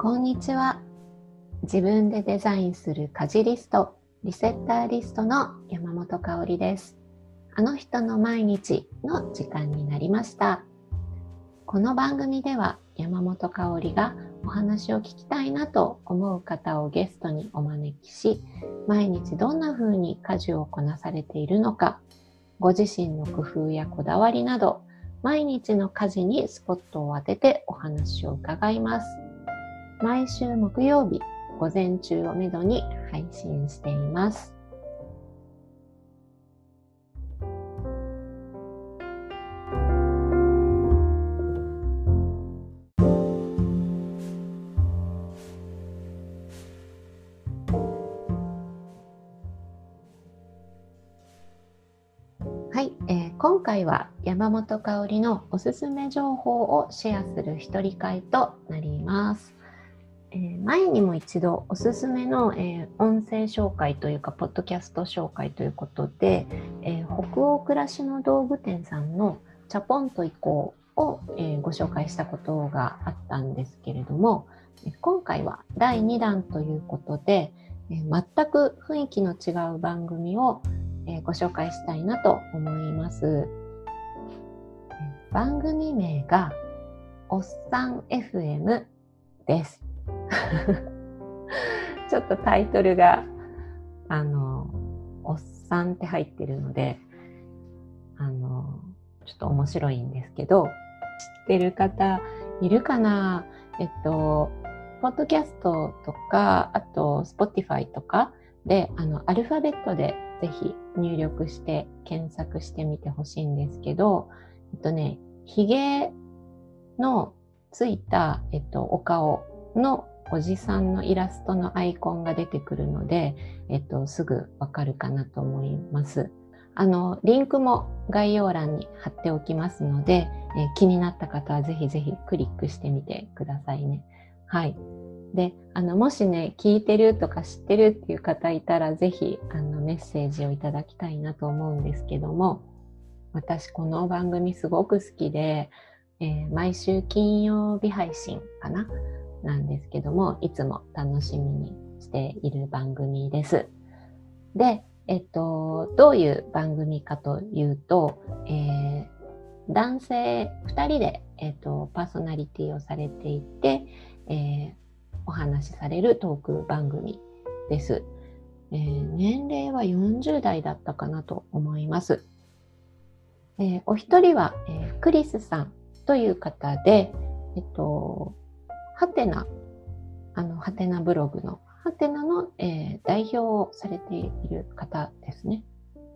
こんにちは。自分でデザインする家事リスト、リセッターリストの山本香里です。あの人の毎日の時間になりました。この番組では山本香里がお話を聞きたいなと思う方をゲストにお招きし、毎日どんな風に家事をこなされているのか、ご自身の工夫やこだわりなど、毎日の家事にスポットを当ててお話を伺います。毎週木曜日午前中をめどに配信しています。はい、えー、今回は山本香里のおすすめ情報をシェアする一人会となります。えー、前にも一度おすすめの、えー、音声紹介というか、ポッドキャスト紹介ということで、えー、北欧暮らしの道具店さんのチャポンと行こうを、えご紹介したことがあったんですけれども、今回は第2弾ということで、え全く雰囲気の違う番組を、えご紹介したいなと思います。番組名がおっさん FM です。ちょっとタイトルが、あの、おっさんって入ってるので、あの、ちょっと面白いんですけど、知ってる方いるかな？えっと、ポッドキャストとか、あと、Spotify とかで、あの、アルファベットでぜひ入力して検索してみてほしいんですけど、えっとね、ヒゲのついた、えっと、お顔のおじさんのイラストのアイコンが出てくるので、えっと、すぐわかるかなと思います。あの、リンクも概要欄に貼っておきますので、えー、気になった方はぜひぜひクリックしてみてくださいね。はい。で、あの、もしね、聞いてるとか知ってるっていう方いたら、ぜひ、あの、メッセージをいただきたいなと思うんですけども、私、この番組すごく好きで、えー、毎週金曜日配信かななんですけども、いつも楽しみにしている番組です。で、えっと、どういう番組かというと、えー、男性2人で、えっと、パーソナリティをされていて、えー、お話しされるトーク番組です。えー、年齢は40代だったかなと思います。えー、お一人は、えー、クリスさんという方で、えっと、ハテナ、あの、ハテナブログの、ハテナの、えー、代表をされている方ですね。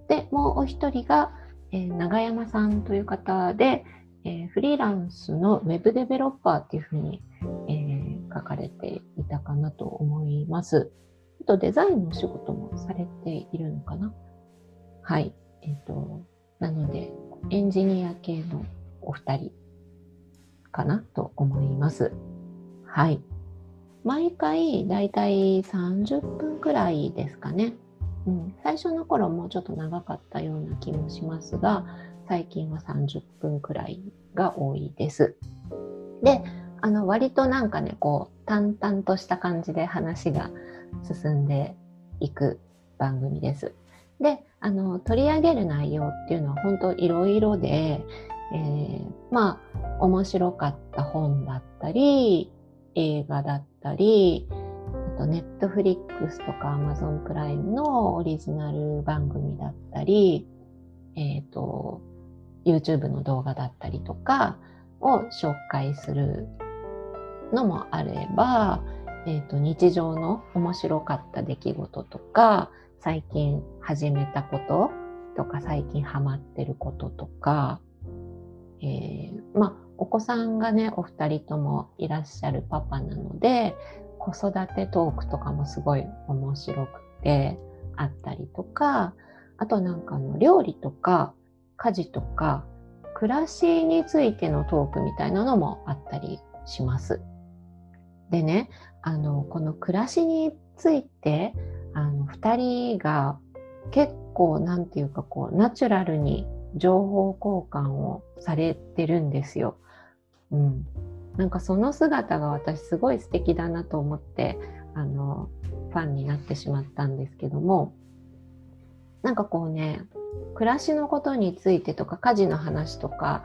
で、もうお一人が、えー、長山さんという方で、えー、フリーランスのウェブデベロッパーっていうふうに、えー、書かれていたかなと思います。あとデザインの仕事もされているのかなはい。えっ、ー、と、なので、エンジニア系のお二人かなと思います。はい。毎回だいたい30分くらいですかね。うん、最初の頃もうちょっと長かったような気もしますが、最近は30分くらいが多いです。で、あの割となんかね、こう淡々とした感じで話が進んでいく番組です。で、あの取り上げる内容っていうのは本当いろいろで、えー、まあ面白かった本だったり、映画だったり、あとネットフリックスとかアマゾンプライムのオリジナル番組だったり、えっ、ー、と、YouTube の動画だったりとかを紹介するのもあれば、えっ、ー、と、日常の面白かった出来事とか、最近始めたこととか、最近ハマってることとか、えー、まあ、お子さんがね、お二人ともいらっしゃるパパなので、子育てトークとかもすごい面白くてあったりとか、あとなんかの料理とか家事とか暮らしについてのトークみたいなのもあったりします。でね、あの、この暮らしについて、あの、二人が結構なんていうかこう、ナチュラルに情報交換をされてるんですよ。うん。なんかその姿が私すごい素敵だなと思ってあのファンになってしまったんですけどもなんかこうね暮らしのことについてとか家事の話とか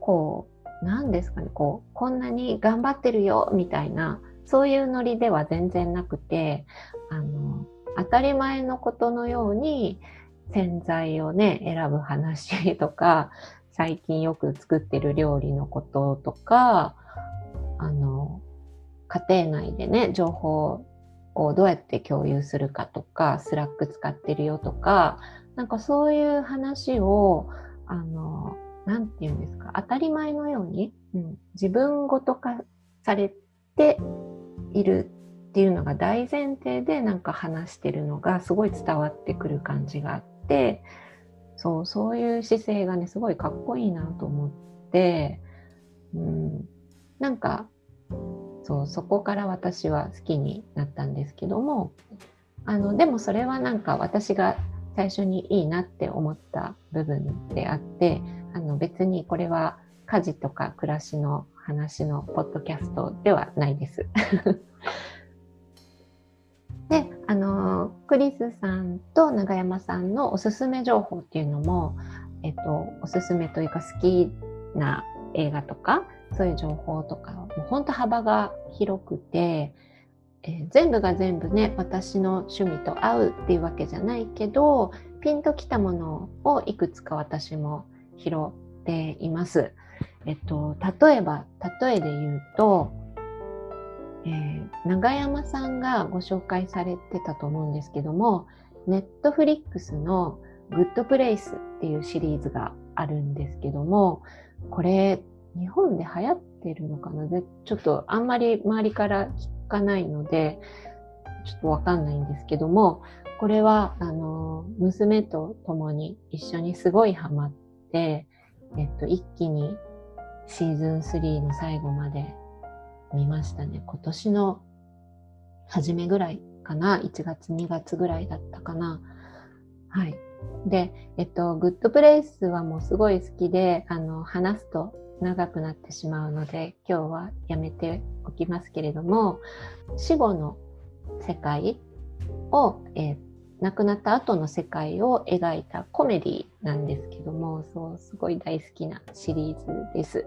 こう何ですかねこうこんなに頑張ってるよみたいなそういうノリでは全然なくてあの当たり前のことのように洗剤をね選ぶ話とか最近よく作ってる料理のこととかあの家庭内でね情報をどうやって共有するかとかスラック使ってるよとかなんかそういう話をあの何て言うんですか当たり前のように、うん、自分ごと化されているっていうのが大前提でなんか話してるのがすごい伝わってくる感じがあってそうそういう姿勢がねすごいかっこいいなと思って、うん、なんかそうそこから私は好きになったんですけどもあのでもそれはなんか私が最初にいいなって思った部分であってあの別にこれは家事とか暮らしの話のポッドキャストではないです。クリスさんと永山さんのおすすめ情報っていうのも、えっと、おすすめというか好きな映画とかそういう情報とかもうほんと幅が広くて、えー、全部が全部ね私の趣味と合うっていうわけじゃないけどピンときたものをいくつか私も拾っています。えっと、例えば例えで言うとえー、長山さんがご紹介されてたと思うんですけども、ネットフリックスのグッドプレイスっていうシリーズがあるんですけども、これ日本で流行ってるのかな？でちょっとあんまり周りから聞かないので、ちょっとわかんないんですけども、これは、あの、娘と共に一緒にすごいハマって、えっと、一気にシーズン3の最後まで見ましたね。今年の初めぐらいかな。1月、2月ぐらいだったかな。はい。で、えっと、グッドプレイスはもうすごい好きで、あの、話すと長くなってしまうので、今日はやめておきますけれども、死後の世界を、え、亡くなった後の世界を描いたコメディなんですけども、そう、すごい大好きなシリーズです。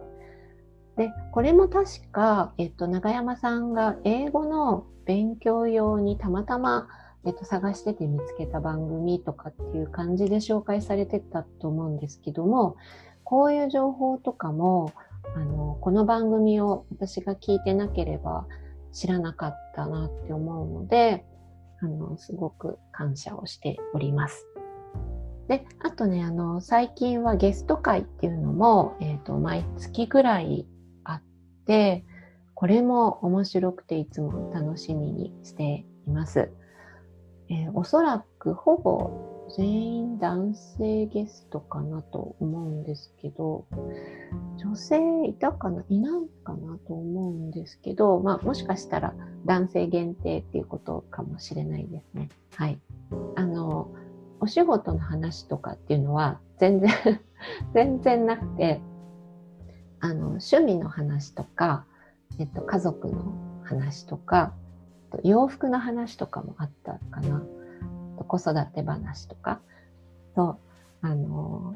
で、これも確か、えっと、長山さんが英語の勉強用にたまたま、えっと、探してて見つけた番組とかっていう感じで紹介されてたと思うんですけども、こういう情報とかも、あの、この番組を私が聞いてなければ知らなかったなって思うので、あの、すごく感謝をしております。で、あとね、あの、最近はゲスト会っていうのも、えっ、ー、と、毎月ぐらいで、これも面白くていつも楽しみにしています。えー、おそらくほぼ全員男性ゲストかなと思うんですけど、女性いたかないないかなと思うんですけど、まあもしかしたら男性限定っていうことかもしれないですね。はい。あの、お仕事の話とかっていうのは全然 全然なくて、あの趣味の話とか、えっと、家族の話とか洋服の話とかもあったかな。子育て話とか。とあの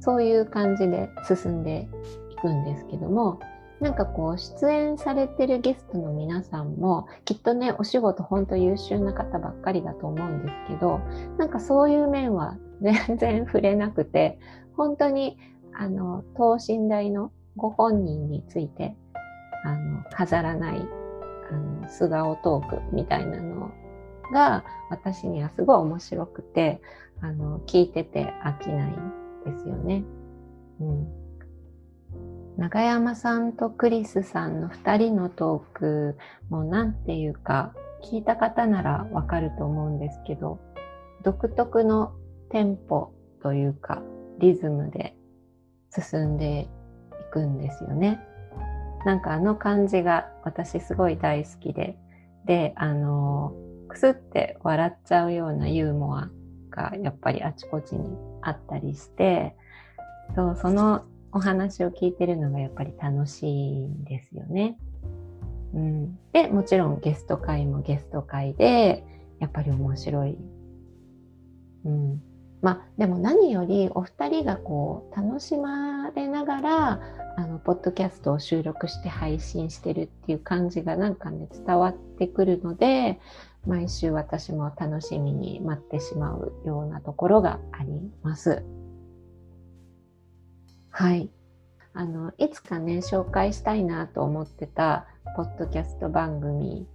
そういう感じで進んでいくんですけどもなんかこう出演されてるゲストの皆さんもきっとねお仕事ほんと優秀な方ばっかりだと思うんですけどなんかそういう面は全然触れなくて本当にあの、等身大のご本人について、あの、飾らない、あの、素顔トークみたいなのが、私にはすごい面白くて、あの、聞いてて飽きないですよね。うん。長山さんとクリスさんの2人のトークもなんていうか聞いた方ならわかると思うんですけど独特のテンポというかリズムで進んでいくんですよね。なんかあの感じが私すごい大好きで、で、あの、くすって笑っちゃうようなユーモアがやっぱりあちこちにあったりして、そうそのお話を聞いてるのがやっぱり楽しいんですよね。うん、でもちろんゲスト会もゲスト会でやっぱり面白い。うん、まあでも何よりお二人がこう楽しまれながらあのポッドキャストを収録して配信してるっていう感じがなんかね伝わってくるので毎週私も楽しみに待ってしまうようなところがあります。はい。あの、いつかね、紹介したいなと思ってたポッドキャスト番組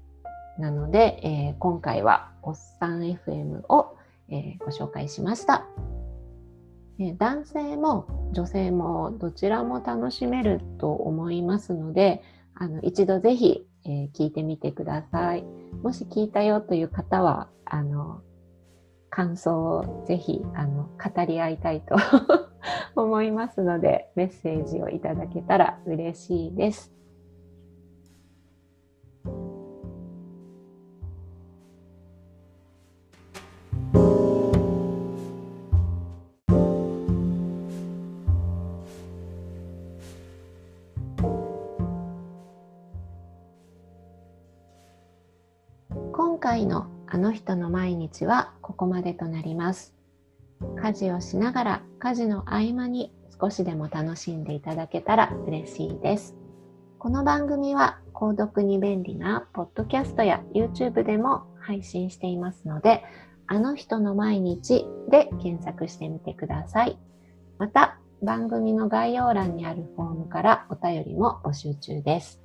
なので、えー、今回はおっさん FM を、えー、ご紹介しました。え男性も女性もどちらも楽しめると思いますので、あの一度ぜひ、えー、聞いてみてください。もし聞いたよという方は、あの感想をぜひあの語り合いたいと 思いますので、メッセージをいただけたら嬉しいです。今回のあの人の毎日はここまでとなります。家事をしながら家事の合間に少しでも楽しんでいただけたら嬉しいです。この番組は購読に便利なポッドキャストや YouTube でも配信していますので、あの人の毎日で検索してみてください。また、番組の概要欄にあるフォームからお便りも募集中です。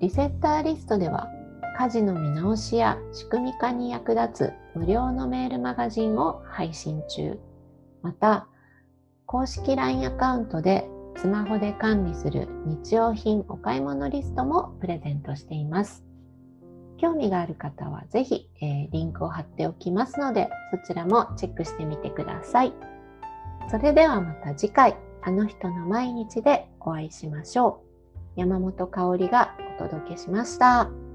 リセッターリストでは家事の見直しや仕組み化に役立つ無料のメールマガジンを配信中。また、公式 LINE アカウントでスマホで管理する日用品お買い物リストもプレゼントしています。興味がある方はぜひ、えー、リンクを貼っておきますので、そちらもチェックしてみてください。それではまた次回、あの人の毎日でお会いしましょう。山本香里がお届けしました。